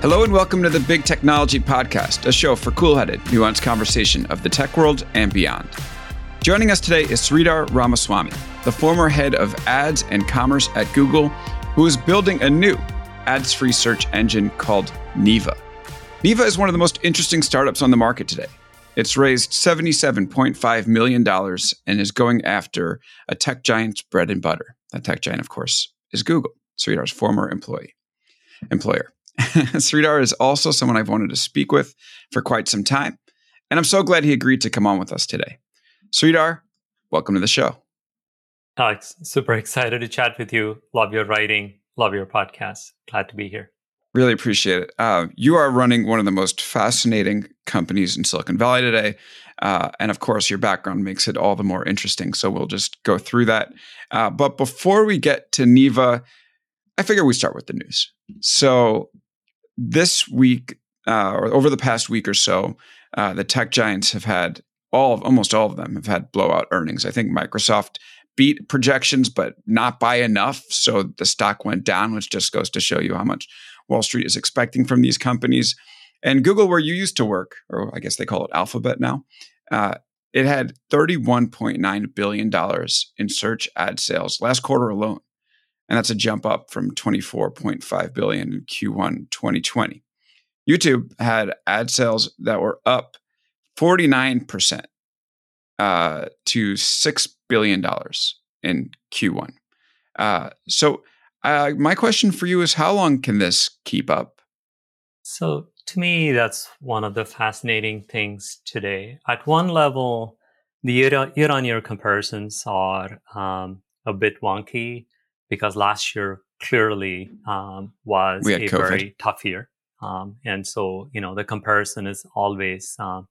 Hello and welcome to the Big Technology Podcast, a show for cool headed, nuanced conversation of the tech world and beyond. Joining us today is Sridhar Ramaswamy, the former head of ads and commerce at Google, who is building a new ads free search engine called Neeva. Neeva is one of the most interesting startups on the market today. It's raised $77.5 million and is going after a tech giant's bread and butter. That tech giant, of course, is Google, Sridhar's former employee, employer. Sridhar is also someone I've wanted to speak with for quite some time, and I'm so glad he agreed to come on with us today. Sridhar, welcome to the show. Alex, super excited to chat with you. Love your writing, love your podcast. Glad to be here. Really appreciate it. Uh, you are running one of the most fascinating companies in Silicon Valley today. Uh, and of course, your background makes it all the more interesting. So we'll just go through that. Uh, but before we get to Neeva, I figure we start with the news. So this week, uh, or over the past week or so, uh, the tech giants have had all of, almost all of them have had blowout earnings. I think Microsoft beat projections, but not by enough. So the stock went down, which just goes to show you how much Wall Street is expecting from these companies. And Google, where you used to work, or I guess they call it Alphabet now, uh, it had $31.9 billion in search ad sales last quarter alone and that's a jump up from 24.5 billion in Q1 2020. YouTube had ad sales that were up 49% uh, to $6 billion in Q1. Uh, so, uh, my question for you is how long can this keep up? So, to me, that's one of the fascinating things today. At one level, the year on year comparisons are um, a bit wonky because last year clearly um, was a COVID. very tough year. Um, and so, you know, the comparison is always um,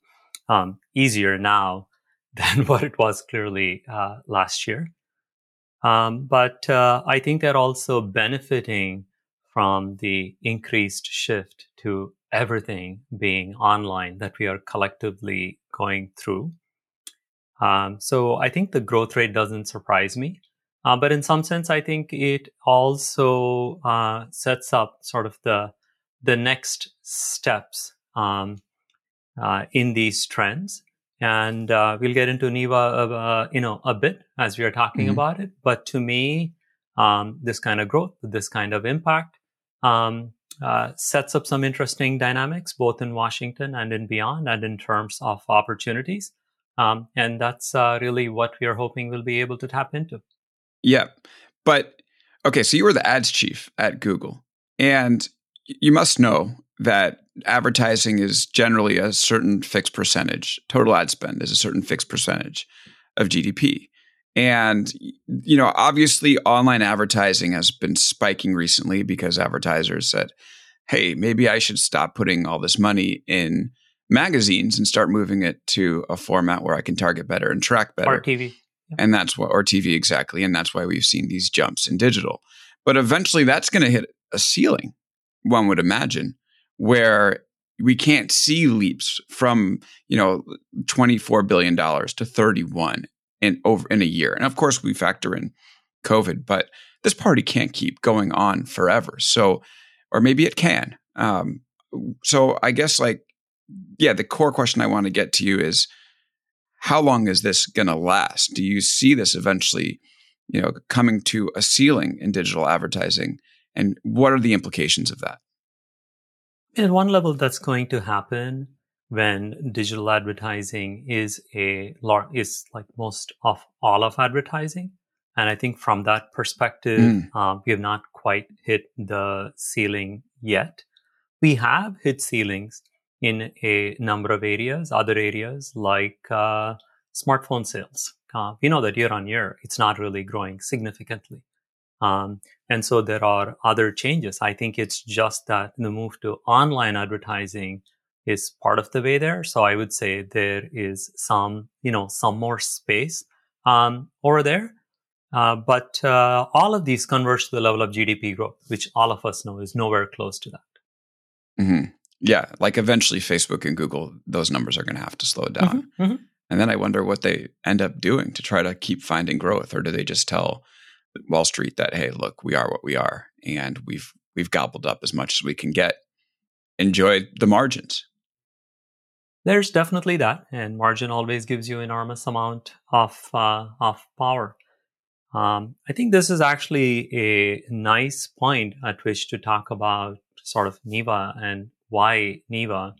um easier now than what it was clearly uh, last year. Um, but uh, I think they're also benefiting from the increased shift to everything being online that we are collectively going through. Um, so I think the growth rate doesn't surprise me. Uh, but in some sense, I think it also uh, sets up sort of the the next steps um, uh, in these trends. And uh, we'll get into Neeva, uh, you know, a bit as we are talking mm-hmm. about it. But to me, um, this kind of growth, this kind of impact, um, uh, sets up some interesting dynamics, both in Washington and in beyond, and in terms of opportunities. Um, and that's really what we are hoping we'll be able to tap into. Yeah. But okay, so you were the ads chief at Google, and you must know that advertising is generally a certain fixed percentage. Total ad spend is a certain fixed percentage of GDP. And, you know, obviously online advertising has been spiking recently because advertisers said, hey, maybe I should stop putting all this money in magazines and start moving it to a format where I can target better and track better. Or TV. And that's what, or TV exactly. And that's why we've seen these jumps in digital. But eventually that's going to hit a ceiling, one would imagine, where we can't see leaps from, you know, $24 billion to 31 in over in a year. And of course we factor in COVID, but this party can't keep going on forever. So, or maybe it can. Um, so I guess like, yeah, the core question I want to get to you is, how long is this going to last? Do you see this eventually, you know, coming to a ceiling in digital advertising? And what are the implications of that? At one level, that's going to happen when digital advertising is a is like most of all of advertising. And I think from that perspective, mm. um, we have not quite hit the ceiling yet. We have hit ceilings in a number of areas, other areas like uh, smartphone sales. Uh, we know that year on year, it's not really growing significantly. Um, and so there are other changes. I think it's just that the move to online advertising is part of the way there. So I would say there is some, you know, some more space um, over there. Uh, but uh, all of these converge to the level of GDP growth, which all of us know is nowhere close to that. Mm-hmm. Yeah, like eventually Facebook and Google, those numbers are going to have to slow down. Mm-hmm. Mm-hmm. And then I wonder what they end up doing to try to keep finding growth, or do they just tell Wall Street that, hey, look, we are what we are, and we've we've gobbled up as much as we can get. Enjoy the margins. There's definitely that, and margin always gives you enormous amount of uh, of power. Um, I think this is actually a nice point at which to talk about sort of Neeva and why Neeva.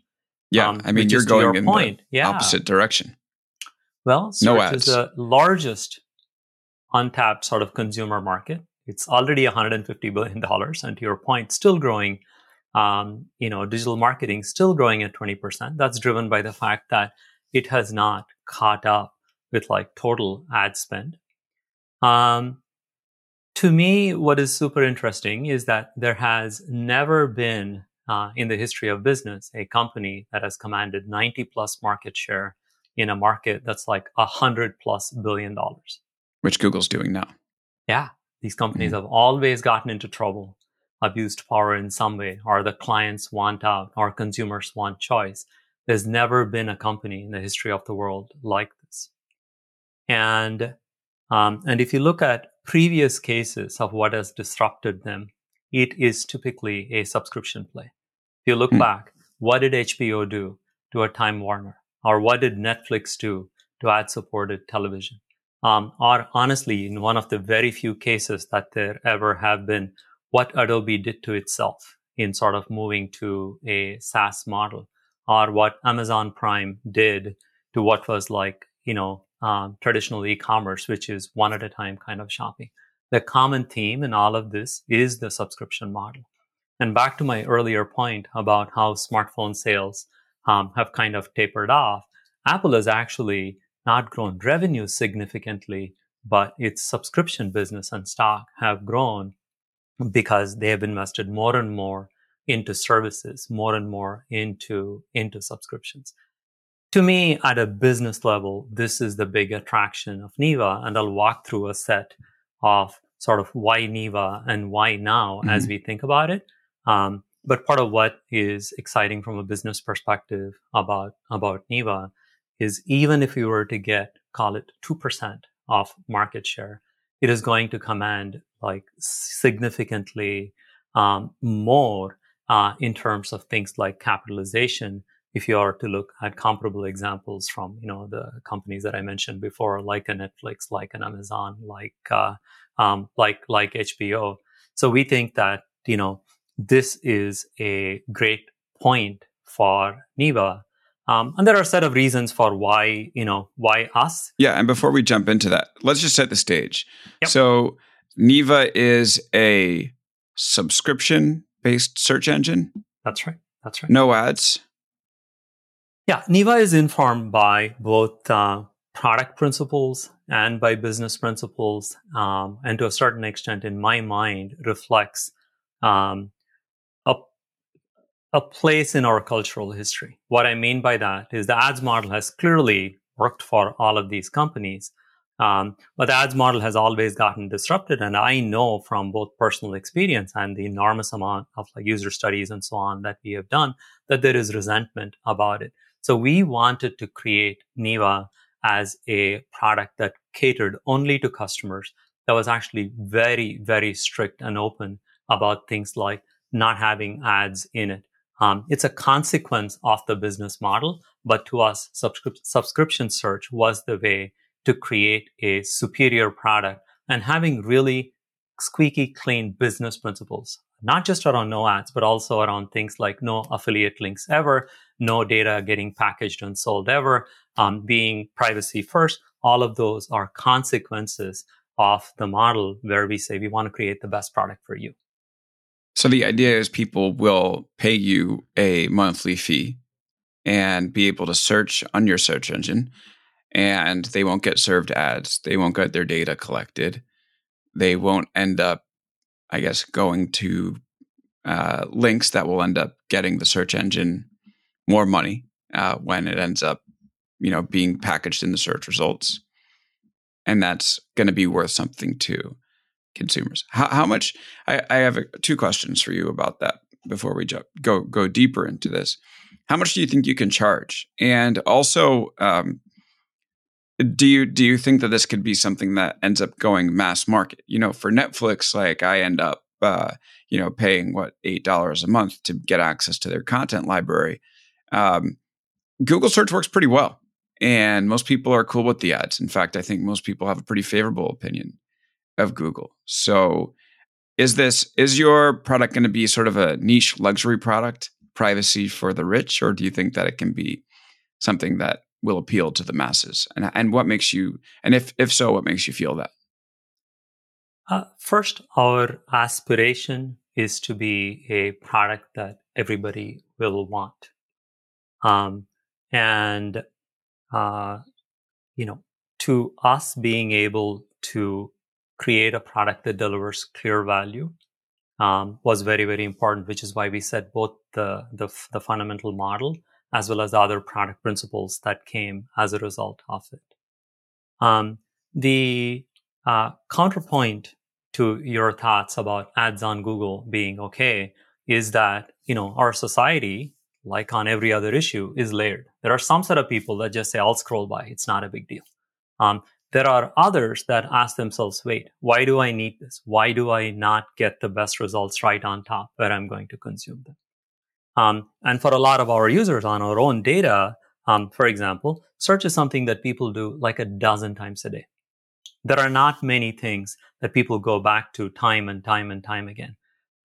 Yeah, um, I mean you're going in point. the yeah. opposite direction. Well, search no is the largest untapped sort of consumer market. It's already 150 billion dollars, and to your point, still growing. Um, you know, digital marketing still growing at 20%. That's driven by the fact that it has not caught up with like total ad spend. Um, to me, what is super interesting is that there has never been uh, in the history of business a company that has commanded 90 plus market share in a market that's like 100 plus billion dollars. Which Google's doing now. Yeah. These companies mm-hmm. have always gotten into trouble, abused power in some way, or the clients want out, or consumers want choice. There's never been a company in the history of the world like this. And um, and if you look at previous cases of what has disrupted them, it is typically a subscription play. You look mm. back, what did HBO do to a Time Warner? Or what did Netflix do to ad supported television? Um, or honestly, in one of the very few cases that there ever have been, what Adobe did to itself in sort of moving to a SaaS model, or what Amazon Prime did to what was like, you know, um, traditional e-commerce, which is one at a time kind of shopping. The common theme in all of this is the subscription model. And back to my earlier point about how smartphone sales um, have kind of tapered off, Apple has actually not grown revenue significantly, but its subscription business and stock have grown because they have invested more and more into services, more and more into, into subscriptions to me, at a business level, this is the big attraction of Neeva, And I'll walk through a set of sort of why Neeva and why now mm-hmm. as we think about it. Um, but part of what is exciting from a business perspective about, about Neeva is even if we were to get, call it 2% of market share, it is going to command like significantly um, more uh, in terms of things like capitalization if you are to look at comparable examples from you know the companies that I mentioned before, like a Netflix, like an Amazon, like uh, um, like like HBO. So we think that you know this is a great point for Neeva. Um, and there are a set of reasons for why, you know, why us. Yeah. And before we jump into that, let's just set the stage. Yep. So Neeva is a subscription based search engine. That's right. That's right. No ads. Yeah, Neeva is informed by both uh, product principles and by business principles, um, and to a certain extent, in my mind, reflects um, a place in our cultural history. What I mean by that is the ads model has clearly worked for all of these companies, um, but the ads model has always gotten disrupted, and I know from both personal experience and the enormous amount of like user studies and so on that we have done that there is resentment about it. So we wanted to create Neeva as a product that catered only to customers that was actually very, very strict and open about things like not having ads in it. Um, it's a consequence of the business model, but to us, subscri- subscription search was the way to create a superior product and having really squeaky clean business principles not just around no ads, but also around things like no affiliate links ever, no data getting packaged and sold ever, um, being privacy first. All of those are consequences of the model where we say we want to create the best product for you. So the idea is people will pay you a monthly fee and be able to search on your search engine and they won't get served ads. They won't get their data collected. They won't end up I guess, going to uh, links that will end up getting the search engine more money uh, when it ends up, you know, being packaged in the search results, and that's going to be worth something to consumers. How, how much? I, I have a, two questions for you about that before we jump, go go deeper into this. How much do you think you can charge? And also, um, do you do you think that this could be something that ends up going mass market? You know, for Netflix, like I end up, uh, you know, paying what eight dollars a month to get access to their content library. Um, Google search works pretty well, and most people are cool with the ads. In fact, I think most people have a pretty favorable opinion of Google. So, is this is your product going to be sort of a niche luxury product, privacy for the rich, or do you think that it can be something that will appeal to the masses? And and what makes you and if if so, what makes you feel that? Uh, first, our aspiration is to be a product that everybody will want, um, and uh, you know, to us being able to create a product that delivers clear value um, was very very important, which is why we set both the the, the fundamental model as well as the other product principles that came as a result of it. Um, the uh, counterpoint to your thoughts about ads on Google being okay is that, you know, our society, like on every other issue, is layered. There are some set of people that just say, I'll scroll by. It's not a big deal. Um, there are others that ask themselves, wait, why do I need this? Why do I not get the best results right on top where I'm going to consume them? Um, and for a lot of our users on our own data, um, for example, search is something that people do like a dozen times a day. There are not many things that people go back to time and time and time again.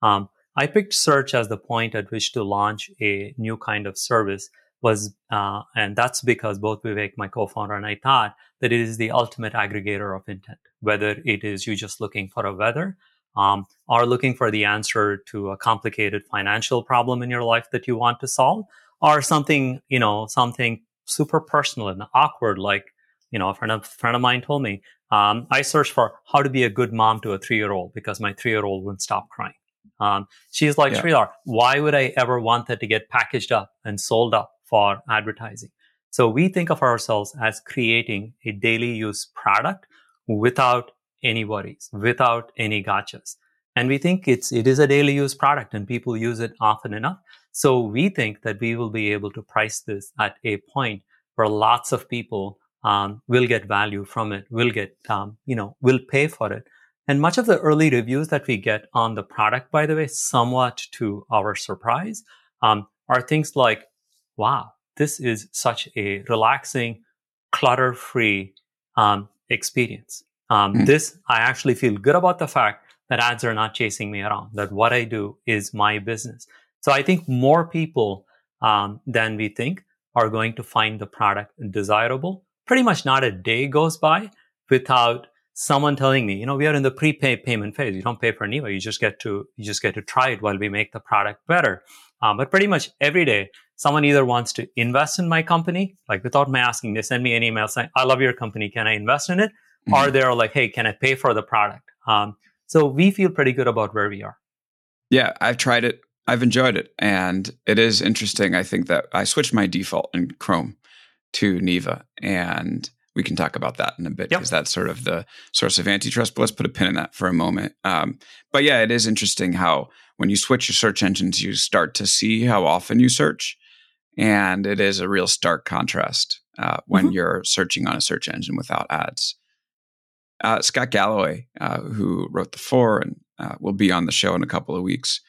Um, I picked search as the point at which to launch a new kind of service was, uh, and that's because both Vivek, my co-founder, and I thought that it is the ultimate aggregator of intent. Whether it is you just looking for a weather, um, are looking for the answer to a complicated financial problem in your life that you want to solve, or something, you know, something super personal and awkward, like, you know, a friend of, friend of mine told me, um, I searched for how to be a good mom to a three year old because my three year old wouldn't stop crying. Um, she's like, yeah. Sridhar, why would I ever want that to get packaged up and sold up for advertising? So we think of ourselves as creating a daily use product without any worries, without any gotchas. And we think it's, it is a daily use product and people use it often enough. So we think that we will be able to price this at a point where lots of people um, will get value from it, will get, um, you know, will pay for it. And much of the early reviews that we get on the product, by the way, somewhat to our surprise, um, are things like, wow, this is such a relaxing, clutter free um, experience. Um, mm. This, I actually feel good about the fact that ads are not chasing me around, that what I do is my business. So I think more people um, than we think are going to find the product desirable. Pretty much not a day goes by without someone telling me, you know, we are in the prepaid payment phase. You don't pay for Neeva. You just get to, you just get to try it while we make the product better. Um, but pretty much every day, someone either wants to invest in my company, like without my asking, they send me an email saying, I love your company. Can I invest in it? mm-hmm. or they're like, hey, can I pay for the product? Um, so we feel pretty good about where we are. Yeah, I've tried it. I've enjoyed it. And it is interesting. I think that I switched my default in Chrome to Neeva. And we can talk about that in a bit because yep. that's sort of the source of antitrust. But let's put a pin in that for a moment. Um, but yeah, it is interesting how when you switch your search engines, you start to see how often you search. And it is a real stark contrast uh, when mm-hmm. you're searching on a search engine without ads. Uh, Scott Galloway, uh, who wrote The Four and uh, will be on the show in a couple of weeks,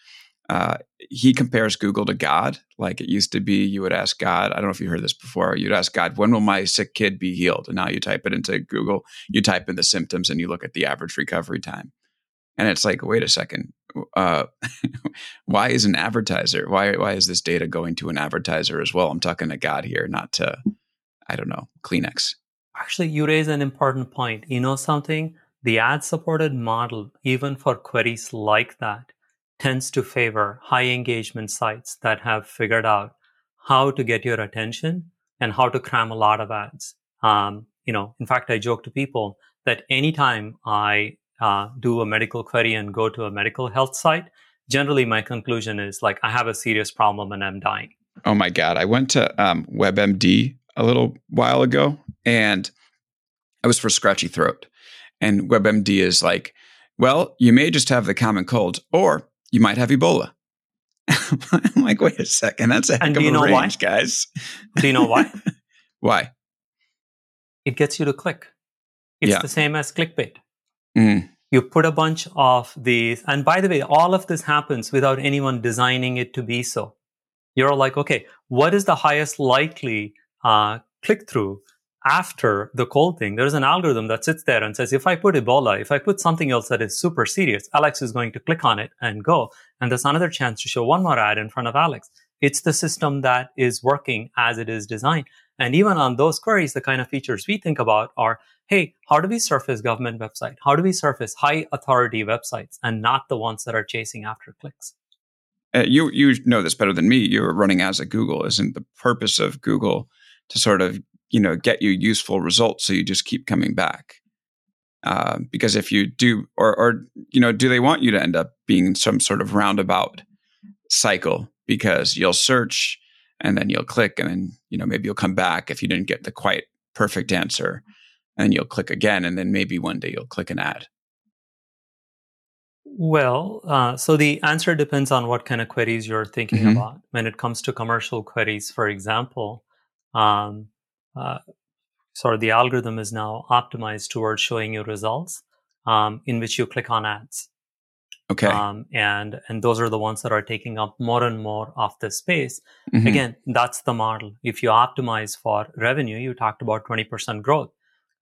uh, he compares Google to God. Like it used to be, you would ask God, I don't know if you heard this before, you'd ask God, when will my sick kid be healed? And now you type it into Google, you type in the symptoms and you look at the average recovery time. And it's like, wait a second, uh, why is an advertiser? Why why is this data going to an advertiser as well? I'm talking to God here, not to, I don't know, Kleenex. Actually, you raise an important point. You know something? The ad supported model, even for queries like that, tends to favor high engagement sites that have figured out how to get your attention and how to cram a lot of ads. Um, you know, in fact, I joke to people that anytime I uh, do a medical query and go to a medical health site, generally my conclusion is like, I have a serious problem and I'm dying. Oh my God. I went to um, WebMD a little while ago and I was for scratchy throat. And WebMD is like, well, you may just have the common cold or you might have Ebola. I'm like, wait a second. That's a heck and of a range, why? guys. Do you know why? why? It gets you to click. It's yeah. the same as clickbait. Mm. You put a bunch of these, and by the way, all of this happens without anyone designing it to be so. You're like, okay, what is the highest likely uh, click through after the cold thing? There's an algorithm that sits there and says, if I put Ebola, if I put something else that is super serious, Alex is going to click on it and go. And there's another chance to show one more ad in front of Alex. It's the system that is working as it is designed. And even on those queries, the kind of features we think about are, hey, how do we surface government website? How do we surface high authority websites and not the ones that are chasing after clicks? Uh, you you know this better than me. You're running as a Google. Isn't the purpose of Google to sort of you know get you useful results so you just keep coming back? Uh, because if you do, or or you know, do they want you to end up being some sort of roundabout cycle? Because you'll search and then you'll click and then you know maybe you'll come back if you didn't get the quite perfect answer and you'll click again and then maybe one day you'll click an ad well uh, so the answer depends on what kind of queries you're thinking mm-hmm. about when it comes to commercial queries for example um, uh, sort of the algorithm is now optimized towards showing you results um, in which you click on ads Okay. Um, and and those are the ones that are taking up more and more of the space. Mm-hmm. Again, that's the model. If you optimize for revenue, you talked about 20% growth.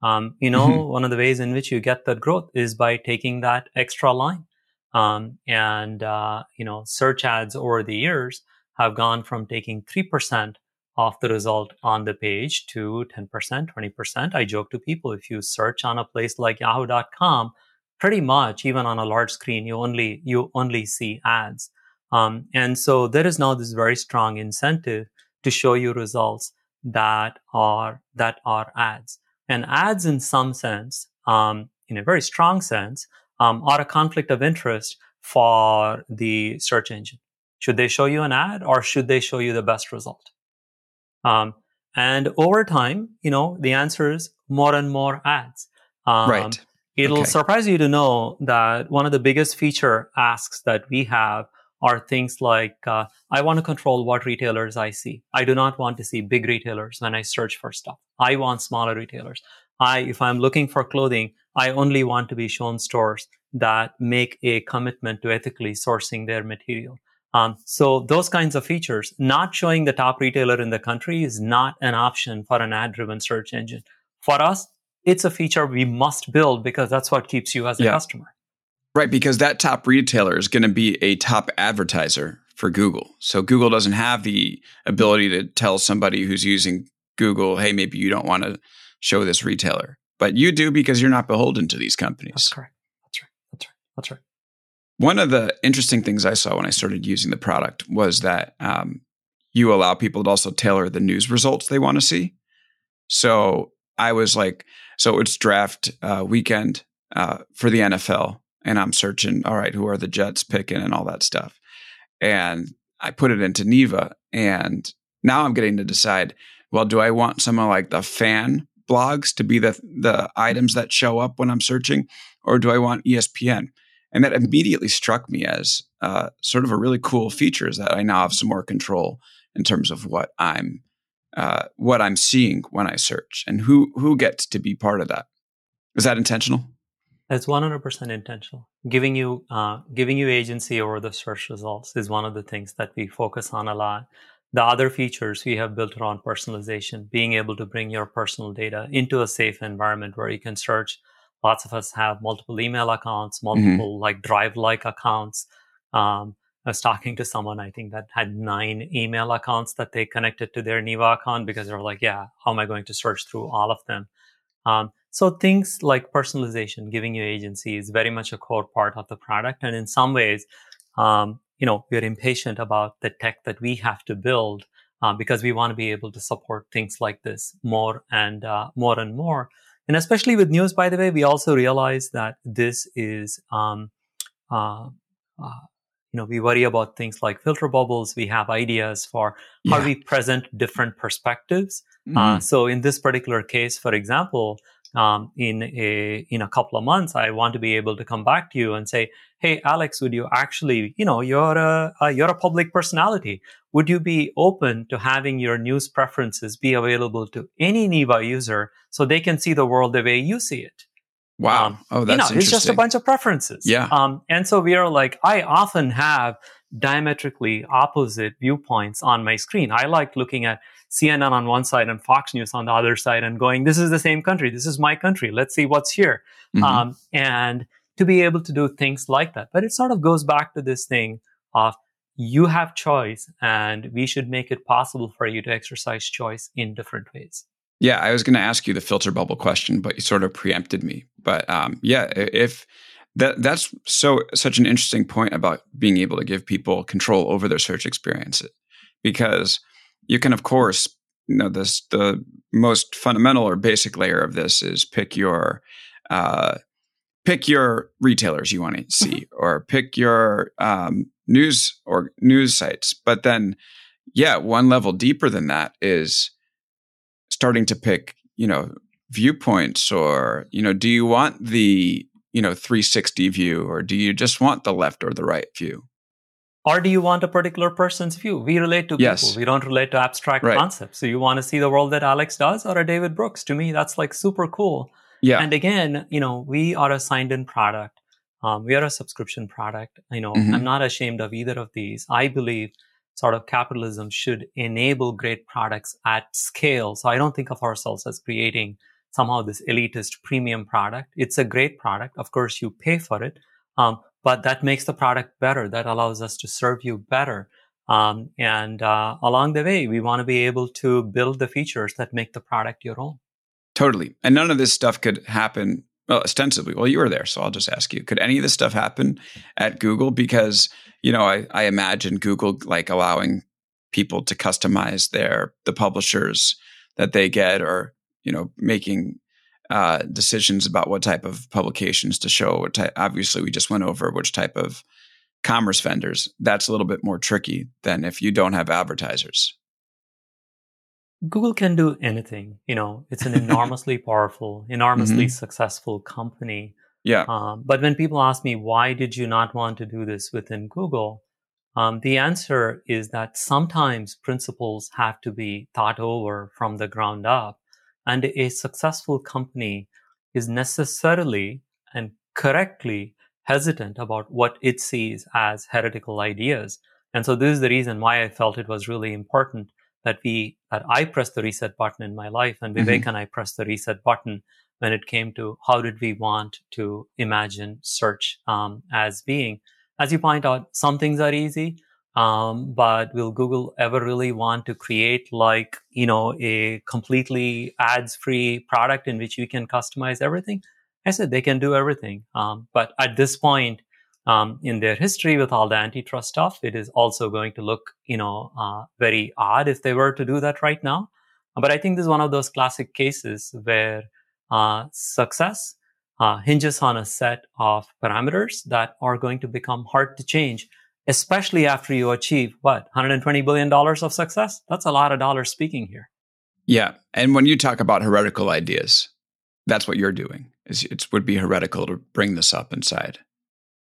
Um, you know, mm-hmm. one of the ways in which you get that growth is by taking that extra line. Um, and uh, you know, search ads over the years have gone from taking 3% of the result on the page to 10%, 20%. I joke to people if you search on a place like yahoo.com, pretty much even on a large screen you only you only see ads um, and so there is now this very strong incentive to show you results that are that are ads and ads in some sense um, in a very strong sense um, are a conflict of interest for the search engine. Should they show you an ad or should they show you the best result? Um, and over time you know the answer is more and more ads. Um, right. It'll okay. surprise you to know that one of the biggest feature asks that we have are things like uh, I want to control what retailers I see. I do not want to see big retailers when I search for stuff. I want smaller retailers. I, if I'm looking for clothing, I only want to be shown stores that make a commitment to ethically sourcing their material. Um, so those kinds of features, not showing the top retailer in the country is not an option for an ad-driven search engine. For us, it's a feature we must build because that's what keeps you as a yeah. customer. Right, because that top retailer is going to be a top advertiser for Google. So Google doesn't have the ability to tell somebody who's using Google, hey, maybe you don't want to show this retailer. But you do because you're not beholden to these companies. That's correct. That's right. That's right. That's right. One of the interesting things I saw when I started using the product was that um, you allow people to also tailor the news results they want to see. So I was like, so it's draft uh, weekend uh, for the NFL, and I'm searching. All right, who are the Jets picking and all that stuff, and I put it into Neeva. and now I'm getting to decide. Well, do I want some of like the fan blogs to be the the items that show up when I'm searching, or do I want ESPN? And that immediately struck me as uh, sort of a really cool feature is that I now have some more control in terms of what I'm uh, what I'm seeing when I search, and who who gets to be part of that. Is that intentional? It's 100% intentional. Giving you uh, giving you agency over the search results is one of the things that we focus on a lot. The other features we have built around personalization, being able to bring your personal data into a safe environment where you can search. Lots of us have multiple email accounts, mm-hmm. multiple mm-hmm. like Drive-like accounts. Um, I was talking to someone I think that had nine email accounts that they connected to their Neeva account because they were like, yeah, how am I going to search through all of them? Um, so things like personalization, giving you agency is very much a core part of the product. And in some ways, um, you know, we're impatient about the tech that we have to build uh, because we want to be able to support things like this more and uh, more and more. And especially with news, by the way, we also realize that this is um, uh, uh you know, we worry about things like filter bubbles. We have ideas for how we present different perspectives. Uh, so in this particular case, for example, um, in a in a couple of months, I want to be able to come back to you and say, "Hey, Alex, would you actually, you know, you're a, a you're a public personality. Would you be open to having your news preferences be available to any Neeva user so they can see the world the way you see it?" Wow. um, oh, you that's know, interesting. it's just a bunch of preferences. Yeah. Um, and so we are like, I often have diametrically opposite viewpoints on my screen. I like looking at CNN on one side and Fox News on the other side and going, this is the same country. This is my country. Let's see what's here. Mhm. Um, and to be able to do things like that. But it sort of goes back to this thing of you have choice and we should make it possible for you to exercise choice in different ways. Yeah, I was going to ask you the filter bubble question, but you sort of preempted me. But um, yeah, if that that's so such an interesting point about being able to give people control over their search experience, because you can, of course, you know, this the most fundamental or basic layer of this is pick your uh, pick your retailers you want to see, or pick your um, news or news sites. But then, yeah, one level deeper than that is starting to pick, you know, viewpoints or, you know, do you want the, you know, 360 view or do you just want the left or the right view? Or do you want a particular person's view? We relate to Yes. people. We don't relate to abstract Right. concepts. So you want to see the world that Alex does or a David Brooks? To me, that's like super cool. Yeah. And again, you know, we are a signed in product. Um, we are a subscription product. You know, Mhm. I'm not ashamed of either of these. I believe sort of capitalism should enable great products at scale. So I don't think of ourselves as creating somehow this elitist premium product. It's a great product. Of course, you pay for it. Um, but that makes the product better. That allows us to serve you better. Um, and uh, along the way, we want to be able to build the features that make the product your own. Totally. And none of this stuff could happen, well, ostensibly. Well, you were there, so I'll just ask you could any of this stuff happen at Google? Because, you know, I, I imagine Google like allowing people to customize their, the publishers that they get or, you know, making uh, decisions about what type of publications to show. What obviously, we just went over which type of commerce vendors. That's a little bit more tricky than if you don't have advertisers. Google can do anything. You know, it's an enormously powerful, enormously successful company. Yeah. Um, but when people ask me, why did you not want to do this within Google? Um, the answer is that sometimes principles have to be thought over from the ground up. And a successful company is necessarily and correctly hesitant about what it sees as heretical ideas. And so this is the reason why I felt it was really important that we, that I pressed the reset button in my life and Vivek and I pressed the reset button when it came to how did we want to imagine search um, as being. As you point out, some things are easy, um, but will Google ever really want to create like you know a completely ads-free product in which you can customize everything? I said they can do everything, um, but at this point um, in their history with all the antitrust stuff, it is also going to look you know uh, very odd if they were to do that right now. But I think this is one of those classic cases where uh, success uh, hinges on a set of parameters that are going to become hard to change, especially after you achieve what 120 billion dollars of success. That's a lot of dollars speaking here. Yeah, and when you talk about heretical ideas, that's what you're doing. It would be heretical to bring this up inside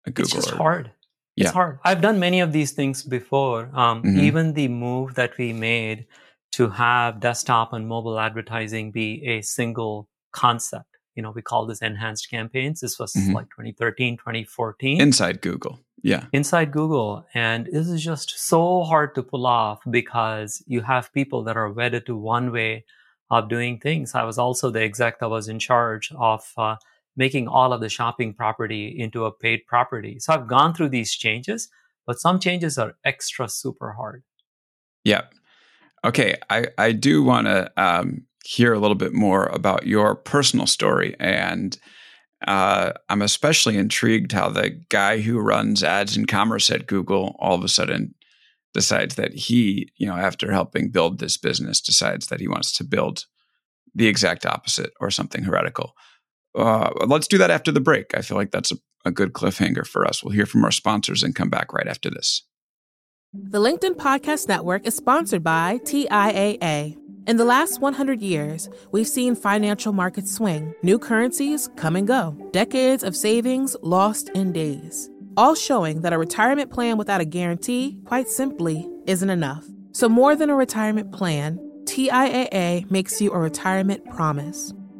Google. it's just or- hard. Yeah. It's hard. I've done many of these things before. Um, Mhm. Even the move that we made to have desktop and mobile advertising be a single concept. You know, we call this enhanced campaigns. This was Mhm. like 2013, 2014. inside Google. Yeah, inside Google. And this is just so hard to pull off because you have people that are wedded to one way of doing things. I was also the exec that was in charge of uh, making all of the shopping property into a paid property. So I've gone through these changes, but some changes are extra super hard. yeah. Okay, I I do want to um, hear a little bit more about your personal story, and uh, I'm especially intrigued how the guy who runs ads and commerce at Google all of a sudden decides that he, you know, after helping build this business, decides that he wants to build the exact opposite or something heretical. Uh, let's do that after the break. I feel like that's a a good cliffhanger for us. We'll hear from our sponsors and come back right after this. The LinkedIn Podcast Network is sponsored by TIAA. In the last 100 years, we've seen financial markets swing, new currencies come and go, decades of savings lost in days, all showing that a retirement plan without a guarantee, quite simply, isn't enough. So, more than a retirement plan, TIAA makes you a retirement promise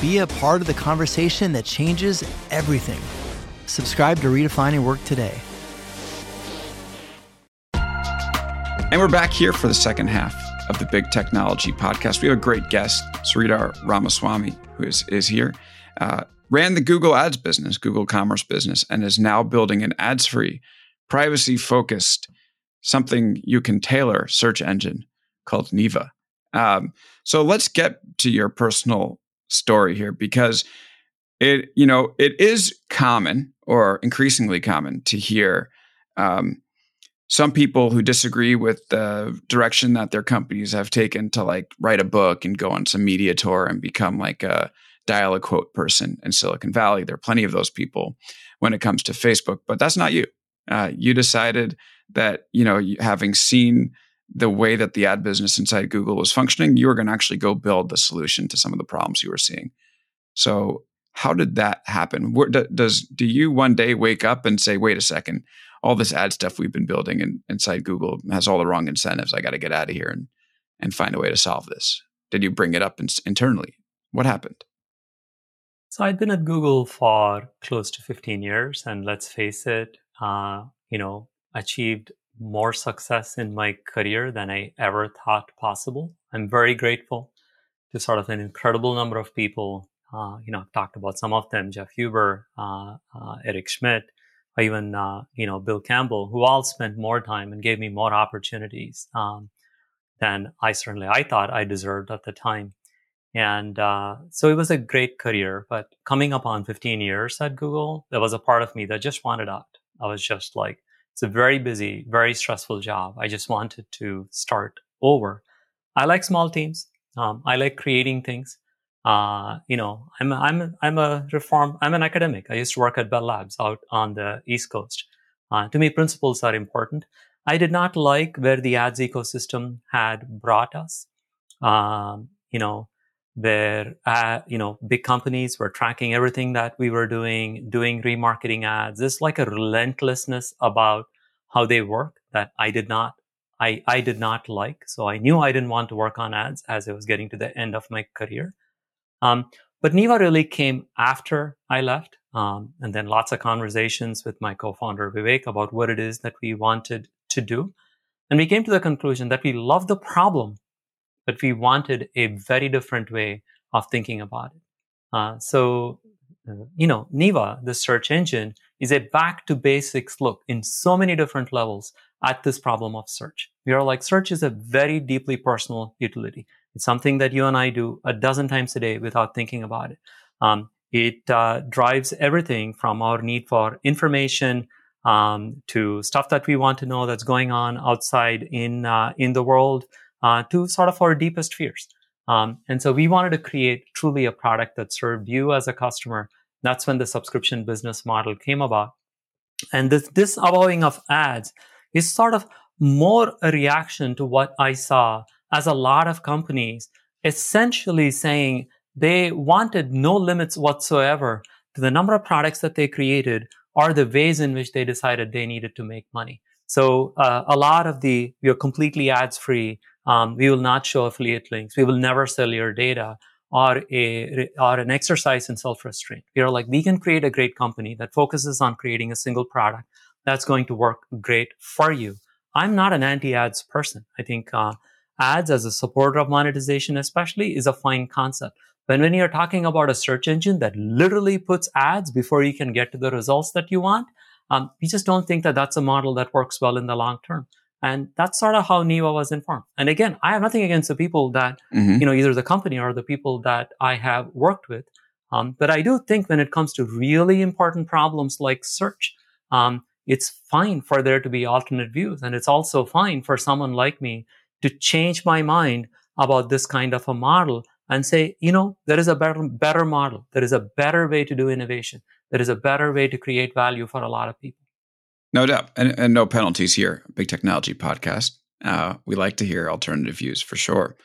Be a part of the conversation that changes everything. Subscribe to Redefining Work today. And we're back here for the second half of the Big Technology podcast. We have a great guest, Sridhar Ramaswamy, who is, is here. Uh, ran the Google Ads business, Google Commerce business, and is now building an ads free, privacy focused, something you can tailor search engine called Neeva. Um, so let's get to your personal story here because it, you know, it is common or increasingly common to hear um, some people who disagree with the direction that their companies have taken to like write a book and go on some media tour and become like a dial a quote person in Silicon Valley. There are plenty of those people when it comes to Facebook, but that's not you. Uh, you decided that you know having seen the way that the ad business inside Google was functioning, you were going to actually go build the solution to some of the problems you were seeing. So, how did that happen? Where, does do you one day wake up and say, "Wait a second, all this ad stuff we've been building in, inside Google has all the wrong incentives. I got to get out of here and and find a way to solve this." Did you bring it up in, internally? What happened? So I'd been at Google for close to 15 years, and let's face it, uh, you know, achieved more success in my career than I ever thought possible. I'm very grateful to sort of an incredible number of people. Uh, you know, I've talked about some of them: Jeff Huber, uh, uh, Eric Schmidt, even uh, you know Bill Campbell, who all spent more time and gave me more opportunities um, than I certainly I thought I deserved at the time. And uh, so it was a great career. But coming up on 15 years at Google, there was a part of me that just wanted out. I was just like, it's a very busy, very stressful job. I just wanted to start over. I like small teams. Um, I like creating things. Uh, you know, I'm a, I'm a, I'm a reform. I'm an academic. I used to work at Bell Labs out on the East Coast. Uh, to me, principles are important. I did not like where the ads ecosystem had brought us. Um, you know, where uh, you know big companies were tracking everything that we were doing doing remarketing ads. There's like a relentlessness about how they work that i did not I, I did not like. So i knew i didn't want to work on ads as i was getting to the end of my career. Um, but Neeva really came after i left um, and then lots of conversations with my co-founder vivek about what it is that we wanted to do. And we came to the conclusion that we love the problem but we wanted a very different way of thinking about it. Uh, so, uh, you know, Neeva, the search engine, is a back to basics look in so many different levels at this problem of search. We are like, search is a very deeply personal utility. It's something that you and I do a dozen times a day without thinking about it. Um, it uh, drives everything from our need for information um, to stuff that we want to know that's going on outside in uh, in the world uh, to sort of our deepest fears. Um, and so we wanted to create truly a product that served you as a customer. That's when the subscription business model came about. And this, allowing of ads is sort of more a reaction to what I saw as a lot of companies essentially saying they wanted no limits whatsoever to the number of products that they created or the ways in which they decided they needed to make money. So uh, a lot of the, you're completely ads free um, we will not show affiliate links. We will never sell your data or a or an exercise in self-restraint. We are like we can create a great company that focuses on creating a single product that's going to work great for you. I'm not an anti-ads person. I think uh, ads as a supporter of monetization, especially, is a fine concept. But when you're talking about a search engine that literally puts ads before you can get to the results that you want, Um, we just don't think that that's a model that works well in the long term. And that's sort of how Neeva was informed. And again, I have nothing against the people that, mm-hmm. you know, either the company or the people that I have worked with. Um, but I do think when it comes to really important problems like search, um, it's fine for there to be alternate views. And it's also fine for someone like me to change my mind about this kind of a model and say, you know, there is a better, better model. There is a better way to do innovation. There is a better way to create value for a lot of people. No doubt. And, and no penalties here. Big Technology Podcast. Uh, we like to hear alternative views for sure.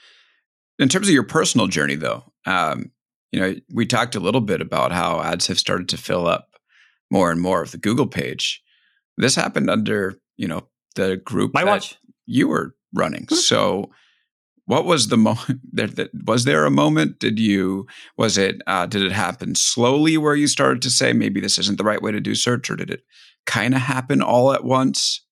In terms of your personal journey, though, um, you know, we talked a little bit about how ads have started to fill up more and more of the Google page. This happened under, you know, the group My watch. you were running. So what was the moment was there a moment did you was it uh, did it happen slowly where you started to say maybe this isn't the right way to do search or did it kind of happen all at once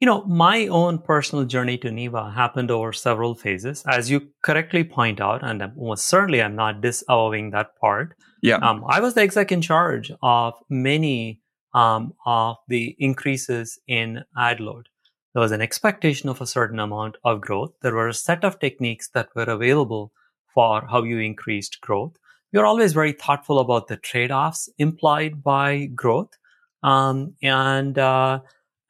you know my own personal journey to Neeva happened over several phases as you correctly point out and most certainly i'm not disavowing that part yeah um, i was the exec in charge of many um, of the increases in ad load there was an expectation of a certain amount of growth. There were a set of techniques that were available for how you increased growth. You're always very thoughtful about the trade-offs implied by growth. Um, and, uh,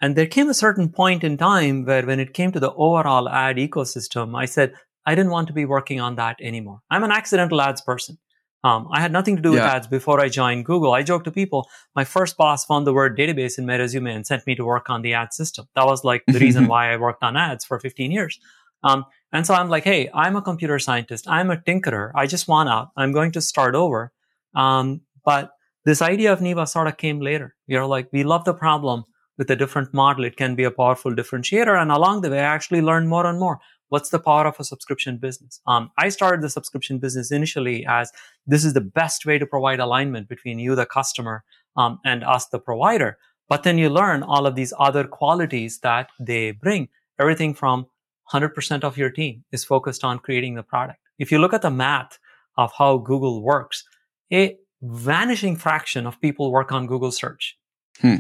and there came a certain point in time where when it came to the overall ad ecosystem, I said, I didn't want to be working on that anymore. I'm an accidental ads person. Um, I had nothing to do with yeah. ads before I joined Google. I joke to people, my first boss found the word database in my resume and sent me to work on the ad system. That was like the reason why I worked on ads for 15 years. Um, and so I'm like, hey, I'm a computer scientist. I'm a tinkerer. I just want out. I'm going to start over. Um, but this idea of Neeva sort of came later. You're like, we love the problem with a different model. It can be a powerful differentiator. And along the way, I actually learned more and more what's the power of a subscription business? Um, I started the subscription business initially as this is the best way to provide alignment between you, the customer, um, and us, the provider. But then you learn all of these other qualities that they bring. Everything from 100% of your team is focused on creating the product. If you look at the math of how Google works, a vanishing fraction of people work on Google search. Hmm.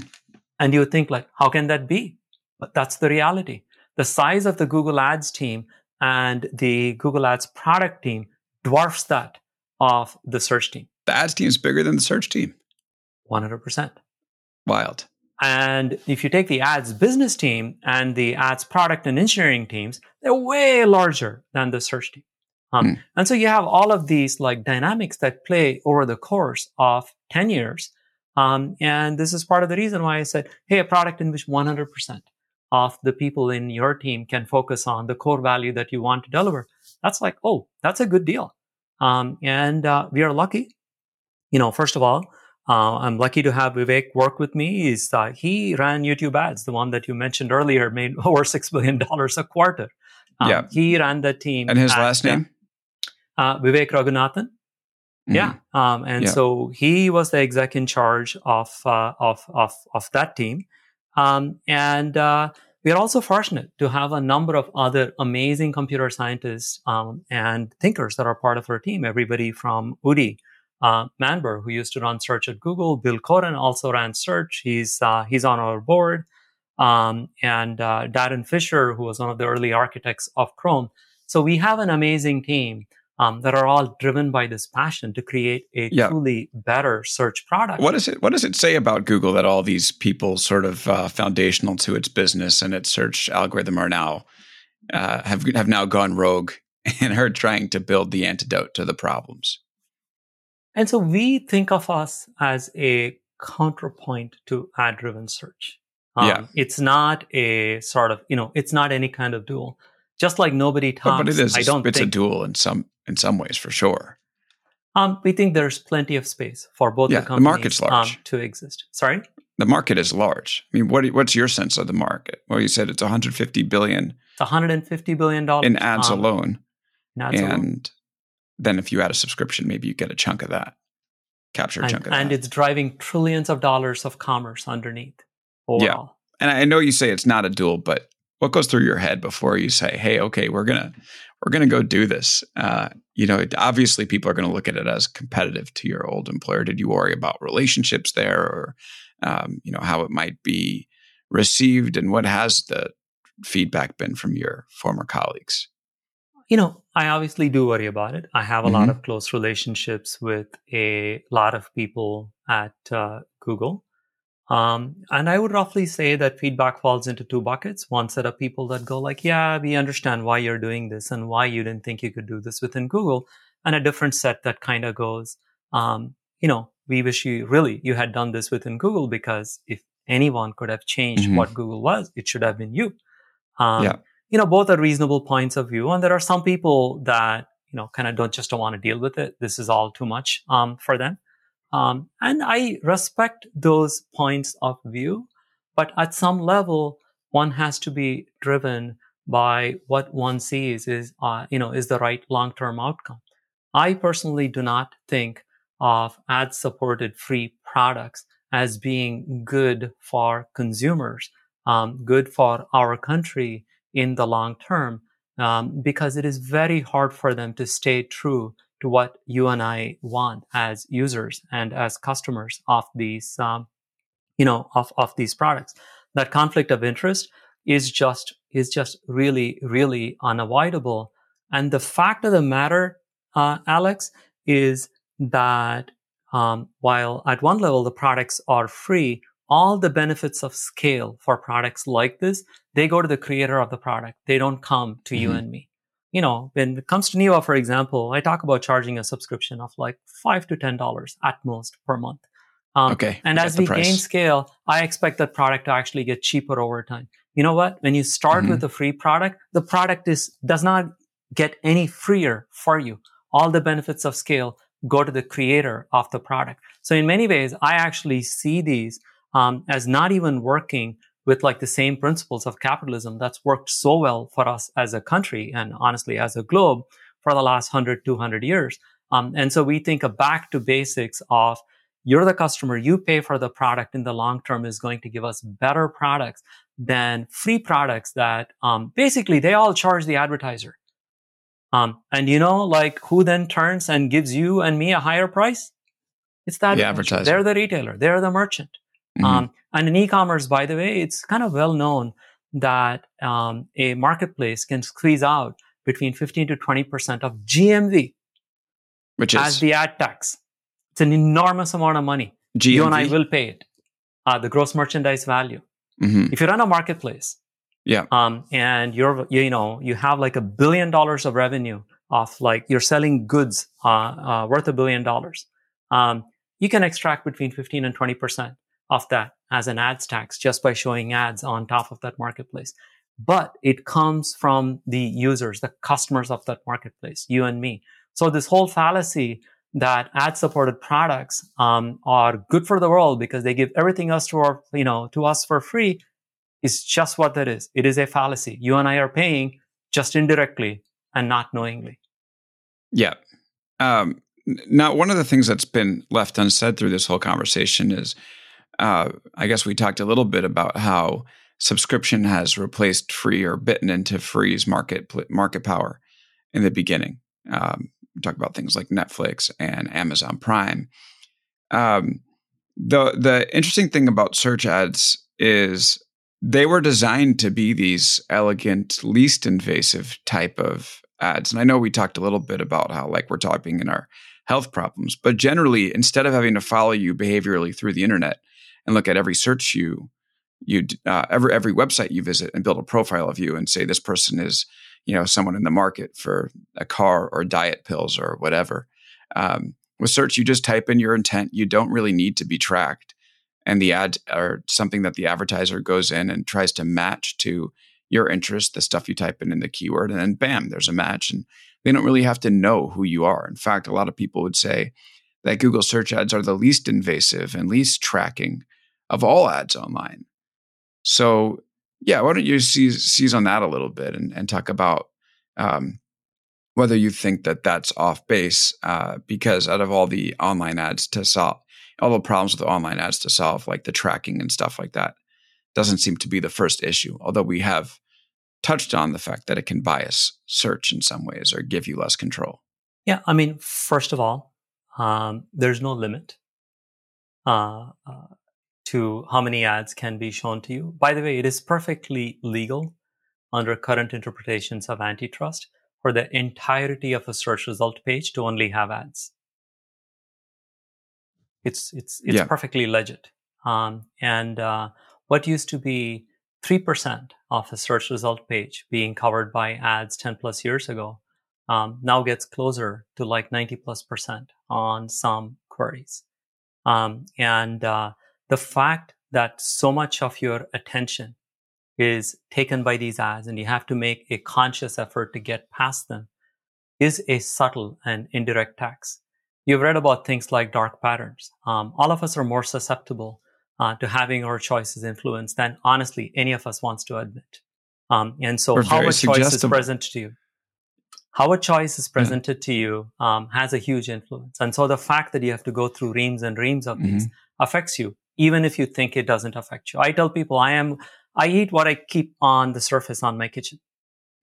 And you think like, how can that be? But that's the reality the size of the Google Ads team and the Google Ads product team dwarfs that of the search team. The ads team is bigger than the search team. 100%. Wild. And if you take the ads business team and the ads product and engineering teams, they're way larger than the search team. Um, mm. And so you have all of these like dynamics that play over the course of 10 years. Um, and this is part of the reason why I said, hey, a product in which 100% of the people in your team can focus on the core value that you want to deliver. That's like, oh, that's a good deal. Um, and uh, we are lucky. You know, first of all, uh, I'm lucky to have Vivek work with me. He's, uh, he ran YouTube ads, the one that you mentioned earlier, made over six billion dollars a quarter. Um, yeah, he ran the team. And his last name, uh, Vivek Raghunathan. Mm-hmm. Yeah, um, and yeah. so he was the exec in charge of uh, of of of that team. Um, and uh, we are also fortunate to have a number of other amazing computer scientists um, and thinkers that are part of our team. Everybody from Udi uh, Manber, who used to run search at Google, Bill Coden also ran search. He's uh, he's on our board, um, and uh, Darin Fisher, who was one of the early architects of Chrome. So we have an amazing team um, that are all driven by this passion to create a yeah. truly better search product. What does it What does it say about Google that all these people, sort of uh, foundational to its business and its search algorithm, are now uh, have have now gone rogue and are trying to build the antidote to the problems? And so we think of us as a counterpoint to ad driven search. Um, yeah. It's not a sort of, you know, it's not any kind of duel. Just like nobody talks. But it is. I don't it's think, a duel in some in some ways, for sure. Um, we think there's plenty of space for both yeah, the companies the market's large. Um, to exist. Sorry, the market is large. I mean, what what's your sense of the market? Well, you said it's 150 billion. It's 150 billion dollars in ads um, alone. In ads and alone. then if you add a subscription, maybe you get a chunk of that. Capture a and, chunk of and that. And it's driving trillions of dollars of commerce underneath overall. Yeah. And I know you say it's not a duel, but what goes through your head before you say, "Hey, okay, we're gonna we're gonna go do this"? Uh, you know, obviously, people are going to look at it as competitive to your old employer. Did you worry about relationships there, or um, you know how it might be received, and what has the feedback been from your former colleagues? You know, I obviously do worry about it. I have a mm-hmm. lot of close relationships with a lot of people at uh, Google. Um, and I would roughly say that feedback falls into two buckets. One set of people that go like, yeah, we understand why you're doing this and why you didn't think you could do this within Google. And a different set that kind of goes, um, you know, we wish you really, you had done this within Google because if anyone could have changed mm-hmm. what Google was, it should have been you. Um, yeah. You know, both are reasonable points of view. And there are some people that, you know, kind of don't just don't want to deal with it. This is all too much, um, for them. Um, and I respect those points of view, but at some level, one has to be driven by what one sees is, uh, you know, is the right long-term outcome. I personally do not think of ad-supported free products as being good for consumers, um, good for our country in the long term, um, because it is very hard for them to stay true to what you and I want as users and as customers of these, um, you know, of, of these products. That conflict of interest is just, is just really, really unavoidable. And the fact of the matter, uh, Alex, is that, um, while at one level the products are free, all the benefits of scale for products like this, they go to the creator of the product. They don't come to mm-hmm. you and me you know, when it comes to Neeva, for example, I talk about charging a subscription of like five to ten dollars at most per month. Um, okay. And as we price. gain scale, I expect that product to actually get cheaper over time. You know what? When you start mm-hmm. with a free product, the product is does not get any freer for you. All the benefits of scale go to the creator of the product. So in many ways, I actually see these um, as not even working with like the same principles of capitalism that's worked so well for us as a country and honestly as a globe for the last 100, 200 years. Um, and so we think a back to basics of you're the customer, you pay for the product in the long term is going to give us better products than free products that um, basically they all charge the advertiser. Um, and you know, like who then turns and gives you and me a higher price? It's that the advertiser. They're the retailer. They're the merchant. Mm-hmm. Um, and in e-commerce, by the way, it's kind of well known that um, a marketplace can squeeze out between 15 to 20% of GMV, which is as the ad tax. It's an enormous amount of money. GMV? You and I will pay it. Uh, the gross merchandise value. Mm-hmm. If you run a marketplace, yeah, um, and you're you, know you have like a billion dollars of revenue of like you're selling goods uh, uh, worth a billion dollars, um, you can extract between 15 and 20 percent of that as an ads tax just by showing ads on top of that marketplace. But it comes from the users, the customers of that marketplace, you and me. So this whole fallacy that ad supported products um, are good for the world because they give everything else to our, you know, to us for free is just what that is. It is a fallacy. You and I are paying just indirectly and not knowingly. Yeah. Um, now, one of the things that's been left unsaid through this whole conversation is uh, I guess we talked a little bit about how subscription has replaced free or bitten into free's market market power in the beginning. Um, we talk about things like Netflix and Amazon Prime. Um, the the interesting thing about search ads is they were designed to be these elegant, least invasive type of ads. And I know we talked a little bit about how like we're talking in our health problems, but generally, instead of having to follow you behaviorally through the internet, and look at every search you you uh, every every website you visit and build a profile of you and say this person is you know someone in the market for a car or diet pills or whatever. Um, with search, you just type in your intent. You don't really need to be tracked, and the ad or something that the advertiser goes in and tries to match to your interest, the stuff you type in in the keyword, and then bam, there's a match, and they don't really have to know who you are. In fact, a lot of people would say that Google search ads are the least invasive and least tracking of all ads online. So, yeah, why don't you seize, seize on that a little bit and, and talk about um, whether you think that that's off base? Uh, because out of all the online ads to solve, all the problems with the online ads to solve, like the tracking and stuff like that, doesn't seem to be the first issue. Although we have touched on the fact that it can bias search in some ways or give you less control. Yeah, I mean, first of all, um, there's no limit uh, uh, to how many ads can be shown to you. By the way, it is perfectly legal under current interpretations of antitrust for the entirety of a search result page to only have ads. It's it's it's yeah. perfectly legit. Um, and uh, what used to be three percent of a search result page being covered by ads ten plus years ago um, now gets closer to like ninety plus percent on some queries. Um, and uh, the fact that so much of your attention is taken by these ads and you have to make a conscious effort to get past them is a subtle and indirect tax. You've read about things like dark patterns. Um, all of us are more susceptible uh, to having our choices influenced than honestly any of us wants to admit. Um, and so, how a choice is present to you, how a choice is presented yeah. to you, um, has a huge influence. And so, the fact that you have to go through reams and reams of mm-hmm. these affects you, even if you think it doesn't affect you. I tell people I am I eat what I keep on the surface on my kitchen.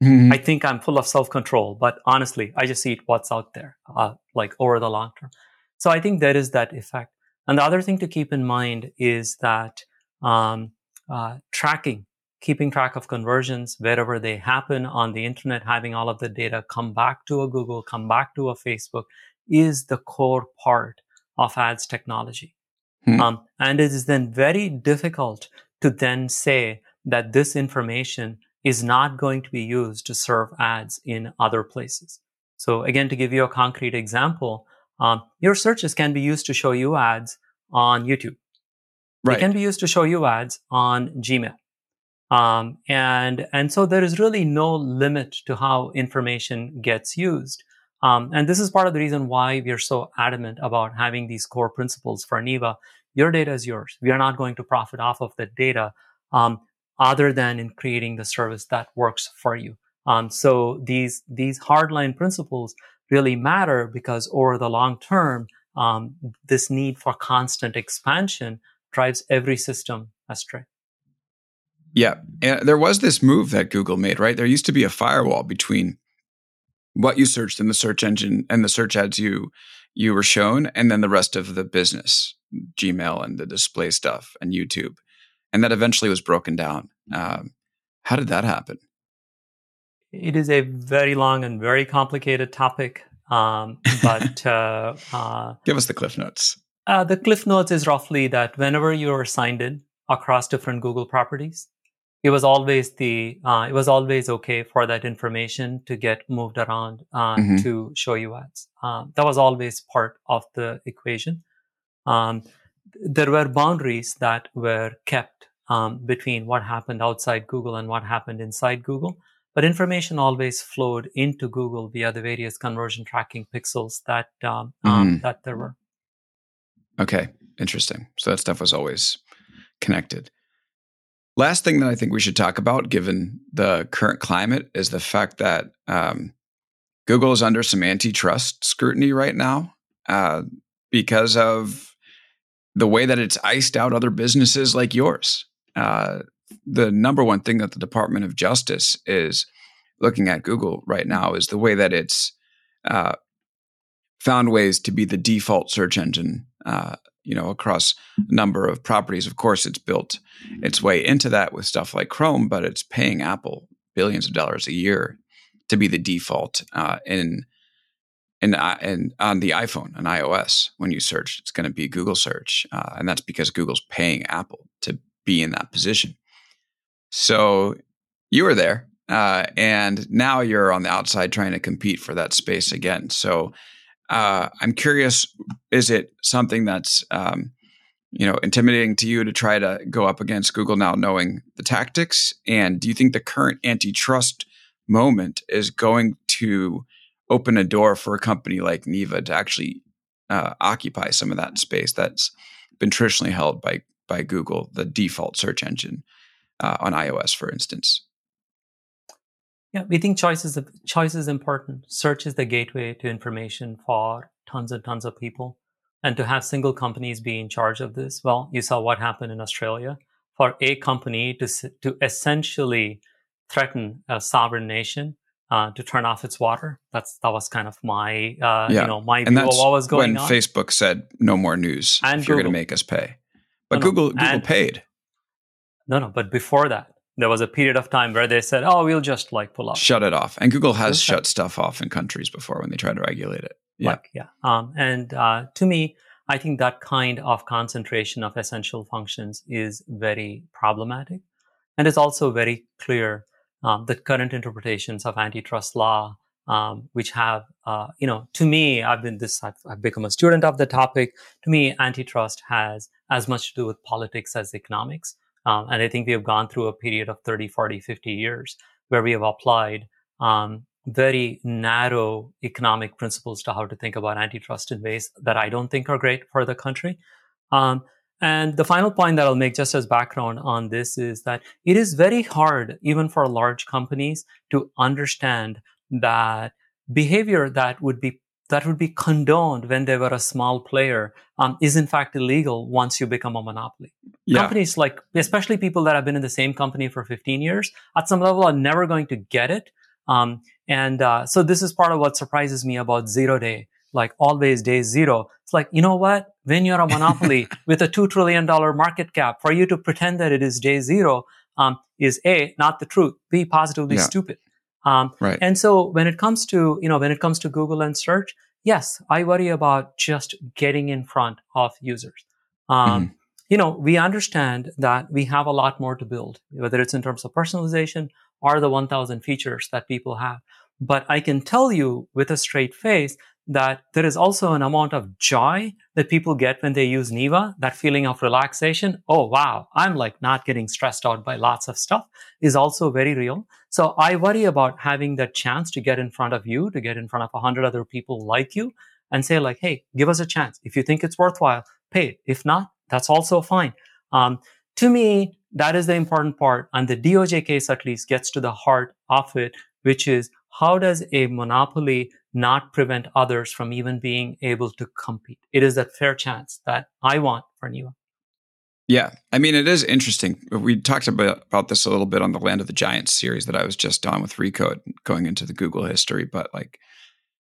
Mm-hmm. I think I'm full of self control, but honestly, I just eat what's out there, uh, like over the long term. So I think there is that effect. And the other thing to keep in mind is that um, uh, tracking, keeping track of conversions wherever they happen on the internet, having all of the data come back to a Google, come back to a Facebook, is the core part of ads technology. Mm-hmm. Um, and it is then very difficult to then say that this information is not going to be used to serve ads in other places. So again, to give you a concrete example, um, your searches can be used to show you ads on YouTube. Right. They can be used to show you ads on Gmail. Um, and, and so there is really no limit to how information gets used. Um, and this is part of the reason why we are so adamant about having these core principles for Neeva. Your data is yours. We are not going to profit off of the data. Um, other than in creating the service that works for you. Um, so these these hardline principles really matter because over the long term, um, this need for constant expansion drives every system astray. Yeah, and there was this move that Google made, right? There used to be a firewall between what you searched in the search engine and the search ads you you were shown, and then the rest of the business, Gmail and the display stuff and YouTube and that eventually was broken down. Um, how did that happen? It is a very long and very complicated topic, um, but uh, uh, give us the cliff notes. Uh, the cliff notes is roughly that whenever you are signed in across different Google properties, it was always the uh, it was always okay for that information to get moved around uh, mm-hmm. to show you ads. Um, that was always part of the equation. Um, there were boundaries that were kept um, between what happened outside Google and what happened inside Google. But information always flowed into Google via the various conversion tracking pixels that um, mm. that there were. Okay, interesting. So that stuff was always connected. Last thing that I think we should talk about, given the current climate, is the fact that um, Google is under some antitrust scrutiny right now uh, because of the way that it's iced out other businesses like yours. Uh, the number one thing that the Department of Justice is looking at Google right now is the way that it's uh, found ways to be the default search engine. Uh, you know, across a number of properties. Of course, it's built its way into that with stuff like Chrome, but it's paying Apple billions of dollars a year to be the default uh, in in, uh, in on the iPhone and iOS when you search. It's going to be Google search, uh, and that's because Google's paying Apple to be in that position. So you were there, uh, and now you're on the outside trying to compete for that space again. So uh, I'm curious: is it something that's um, you know intimidating to you to try to go up against Google now, knowing the tactics? And do you think the current antitrust moment is going to open a door for a company like Neeva to actually uh, occupy some of that space that's been traditionally held by by Google, the default search engine uh, on iOS, for instance? Yeah, we think choice is choice is important. Search is the gateway to information for tons and tons of people, and to have single companies be in charge of this. Well, you saw what happened in Australia for a company to to essentially threaten a sovereign nation uh, to turn off its water. That's that was kind of my uh, yeah. you know my and view of what was going when on. Facebook said no more news and if you're going to make us pay, but no, Google no. Google and, paid. No, no, but before that, there was a period of time where they said, "Oh, we'll just like pull off, shut it off." And Google has shut stuff off in countries before when they try to regulate it. Yeah, like, yeah. Um, and uh, to me, I think that kind of concentration of essential functions is very problematic, and it's also very clear um, the current interpretations of antitrust law, um, which have, uh, you know, to me, I've been this, I've, I've, become a student of the topic. To me, antitrust has as much to do with politics as economics. Um, and I think we have gone through a period of 30, 40, 50 years where we have applied um, very narrow economic principles to how to think about antitrust in ways that I don't think are great for the country. Um, and the final point that I'll make just as background on this is that it is very hard, even for large companies, to understand that behavior that would be that would be condoned when they were a small player um, is in fact illegal once you become a monopoly. Yeah. Companies like, especially people that have been in the same company for 15 years, at some level are never going to get it. Um, and uh, so this is part of what surprises me about zero day, like always day zero. It's like, you know what? When you're a monopoly with a $2 trillion market cap, for you to pretend that it is day zero, um, is A, not the truth, B, positively yeah. stupid. Um, right. And so when it comes to, you know, when it comes to Google and search, yes, I worry about just getting in front of users. Um, mm-hmm. You know, we understand that we have a lot more to build, whether it's in terms of personalization or the 1000 features that people have. But I can tell you with a straight face that there is also an amount of joy that people get when they use Neeva, that feeling of relaxation. Oh, wow. I'm like not getting stressed out by lots of stuff is also very real. So I worry about having that chance to get in front of you, to get in front of a hundred other people like you and say like, Hey, give us a chance. If you think it's worthwhile, pay it. If not, that's also fine. Um, to me, that is the important part. And the DOJ case at least gets to the heart of it, which is how does a monopoly not prevent others from even being able to compete? It is that fair chance that I want for Neeva. Yeah. I mean, it is interesting. We talked about, about this a little bit on the Land of the Giants series that I was just on with Recode going into the Google history. But like,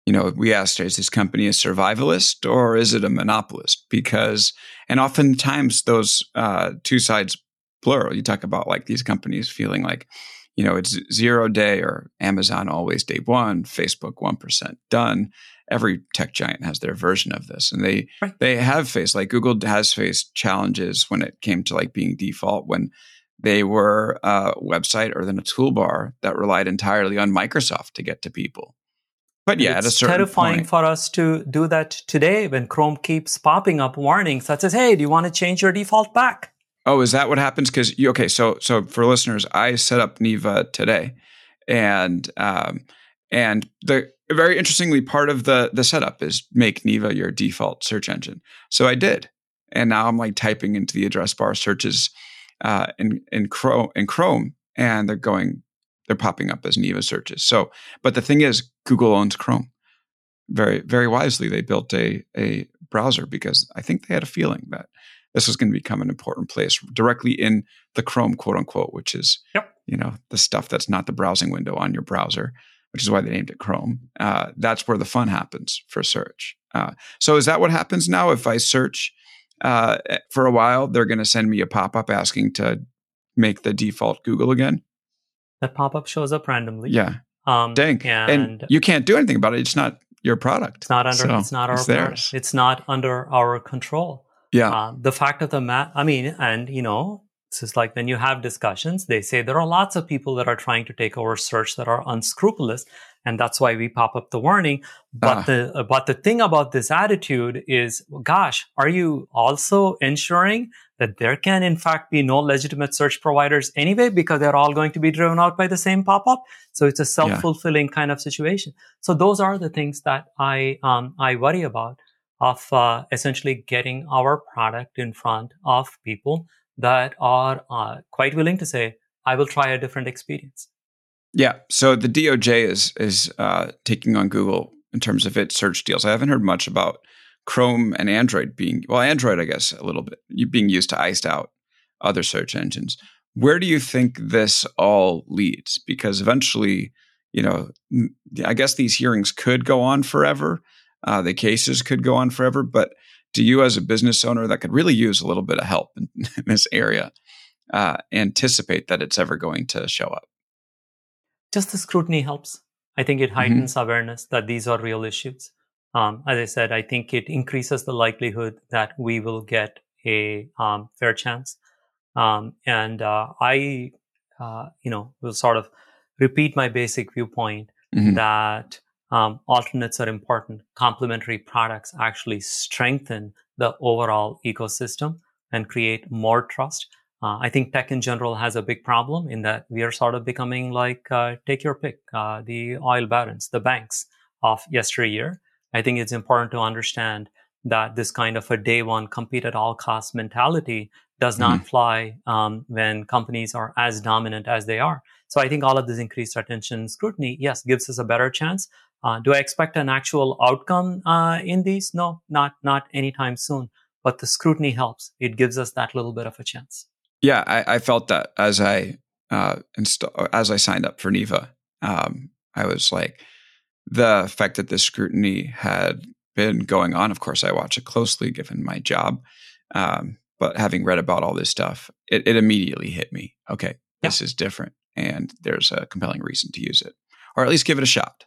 you know, we asked, is this company a survivalist or is it a monopolist? Because, and oftentimes those uh, two sides blur. You talk about like these companies feeling like, you know, it's zero day or Amazon always day one, Facebook 1% done. Every tech giant has their version of this. And they right. they have faced like Google has faced challenges when it came to like being default when they were a website or then a toolbar that relied entirely on Microsoft to get to people. But yeah, it's at a certain terrifying point, for us to do that today when Chrome keeps popping up warnings that says, "Hey, do you want to change your default back?" Oh, is that what happens? Because you okay? So so for listeners, I set up Neeva today, and um, and the very interestingly part of the the setup is make Neeva your default search engine. So I did, and now I'm like typing into the address bar searches uh, in in Chrome in Chrome, and they're going they're popping up as Neeva searches. So, but the thing is, Google owns Chrome. Very very wisely, they built a a browser because I think they had a feeling that this was going to become an important place directly in the Chrome, quote unquote, which is yep. you know the stuff that's not the browsing window on your browser, which is why they named it Chrome. Uh, that's where the fun happens for search. Uh, so is that what happens now? If I search uh, for a while, they're going to send me a pop up asking to make the default Google again. That pop up shows up randomly. Yeah. Um, Dang. And, and, you can't do anything about it. It's not your product. It's not under. So it's not our. It's, theirs. it's not under our control. Yeah. Uh, the fact of the matter, I mean, and you know, this is like when you have discussions, they say there are lots of people that are trying to take over search that are unscrupulous. And that's why we pop up the warning. But uh. the, but the thing about this attitude is, gosh, are you also ensuring that there can in fact be no legitimate search providers anyway, because they're all going to be driven out by the same pop up. So it's a self-fulfilling yeah. kind of situation. So those are the things that I, um, I worry about of uh, essentially getting our product in front of people that are uh, quite willing to say, I will try a different experience. Yeah. So the DOJ is is uh, taking on Google in terms of its search deals. I haven't heard much about Chrome and Android being well, Android, I guess, a little bit being used to iced out other search engines. where do you think this all leads? Because eventually, you know, I guess these hearings could go on forever. Uh, the cases could go on forever. But do you, as a business owner that could really use a little bit of help in, in this area, uh, anticipate that it's ever going to show up? Just the scrutiny helps. I think it mm-hmm. heightens mm-hmm. awareness that these are real issues. Um, as I said, I think it increases the likelihood that we will get a um, fair chance. Um, and uh, I, uh, you know, will sort of repeat my basic viewpoint mm-hmm. that um, alternates are important. Complementary products actually strengthen the overall ecosystem and create more trust. Uh, I think tech in general has a big problem in that we are sort of becoming like, uh, take your pick, uh, the oil barons, the banks of yesteryear. I think it's important to understand that this kind of a day one compete at all costs mentality does not mm-hmm. fly um, when companies are as dominant as they are. So I think all of this increased attention scrutiny, yes, gives us a better chance. Uh, do I expect an actual outcome uh, in these? No, not not anytime soon. But the scrutiny helps. It gives us that little bit of a chance. Yeah, I, I felt that as I uh, inst- as I signed up for Neeva, Um, I was like, the fact that this scrutiny had been going on. Of course, I watch it closely given my job. Um, but having read about all this stuff, it, it immediately hit me. Okay, this is different, and there's a compelling reason to use it, or at least give it a shot.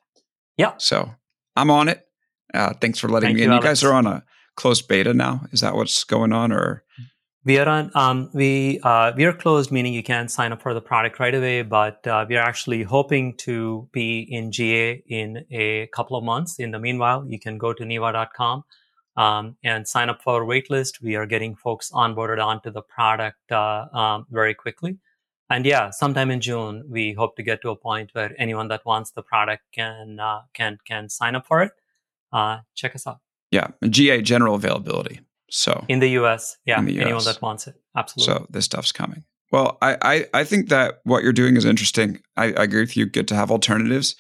Yeah. So I'm on it. Uh, thanks for letting Thank me in. You, you guys are on a close beta now. Is that what's going on, or? We are on. Um, we uh, we are closed, meaning you can't sign up for the product right away. But uh, we are actually hoping to be in GA in a couple of months. In the meanwhile, you can go to neeva.com um, and sign up for our waitlist. We are getting folks onboarded onto the product uh, um, very quickly. And yeah, sometime in June, we hope to get to a point where anyone that wants the product can uh, can can sign up for it. Uh, check us out. Yeah, GA general availability. So in the US, yeah, the US. anyone that wants it, absolutely. So this stuff's coming. Well, I, I, I think that what you're doing is interesting. I, I, agree with you. Good to have alternatives,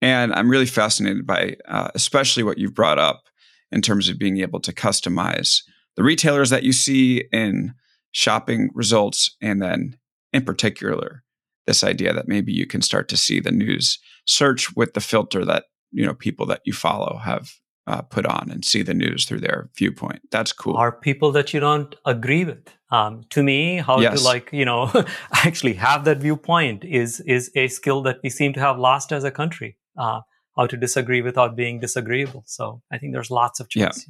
and I'm really fascinated by, uh, especially what you've brought up in terms of being able to customize the retailers that you see in shopping results, and then in particular, this idea that maybe you can start to see the news search with the filter that you know people that you follow have uh, put on and see the news through their viewpoint. That's cool. Are people that you don't agree with? Um, to me, how yes. to like you know actually have that viewpoint is is a skill that we seem to have lost as a country. Uh, how to disagree without being disagreeable. So I think there's lots of choice.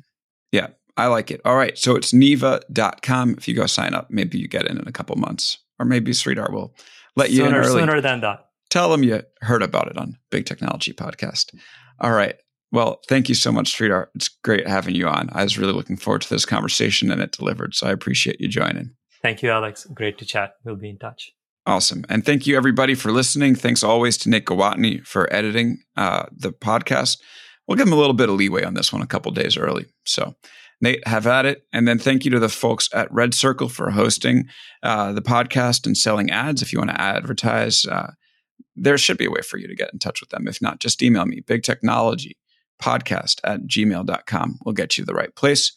Yeah. yeah. I like it. All right. So it's neeva.com. If you go sign up, maybe you get in in a couple months, or maybe Sridhar will let you in early. Sooner than that. Tell them you heard about it on Big Technology Podcast. All right. Well, thank you so much, Sridhar. It's great having you on. I was really looking forward to this conversation and it delivered. So I appreciate you joining. Thank you, Alex. Great to chat. We'll be in touch. Awesome. And thank you, everybody, for listening. Thanks always to Nate Gwattney for editing uh, the podcast. We'll give him a little bit of leeway on this one a couple days early. So, Nate, have at it. And then thank you to the folks at RedCircle for hosting uh, the podcast and selling ads. If you want to advertise, uh, there should be a way for you to get in touch with them. If not, just email me, big technology podcast at gmail.com will get you the right place.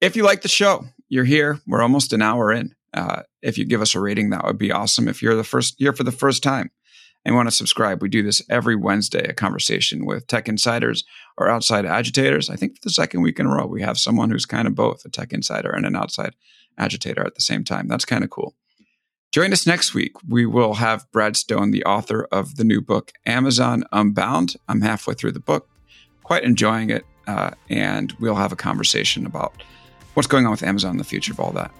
If you like the show, you're here. We're almost an hour in. Uh, if you give us a rating, that would be awesome. If you're the first here for the first time and want to subscribe, we do this every Wednesday, a conversation with tech insiders or outside agitators. I think for the second week in a row, we have someone who's kind of both a tech insider and an outside agitator at the same time. That's kind of cool. Join us next week. We will have Brad Stone, the author of the new book, Amazon Unbound. I'm halfway through the book quite enjoying it. Uh, and we'll have a conversation about what's going on with Amazon in the future of all that.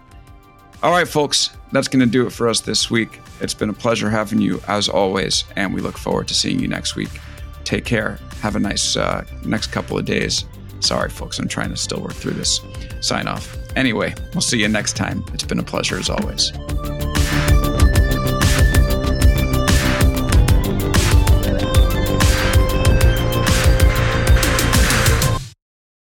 All right, folks, that's going to do it for us this week. It's been a pleasure having you as always, and we look forward to seeing you next week. Take care. Have a nice uh, next couple of days. Sorry, folks, I'm trying to still work through this sign off. Anyway, we'll see you next time. It's been a pleasure as always.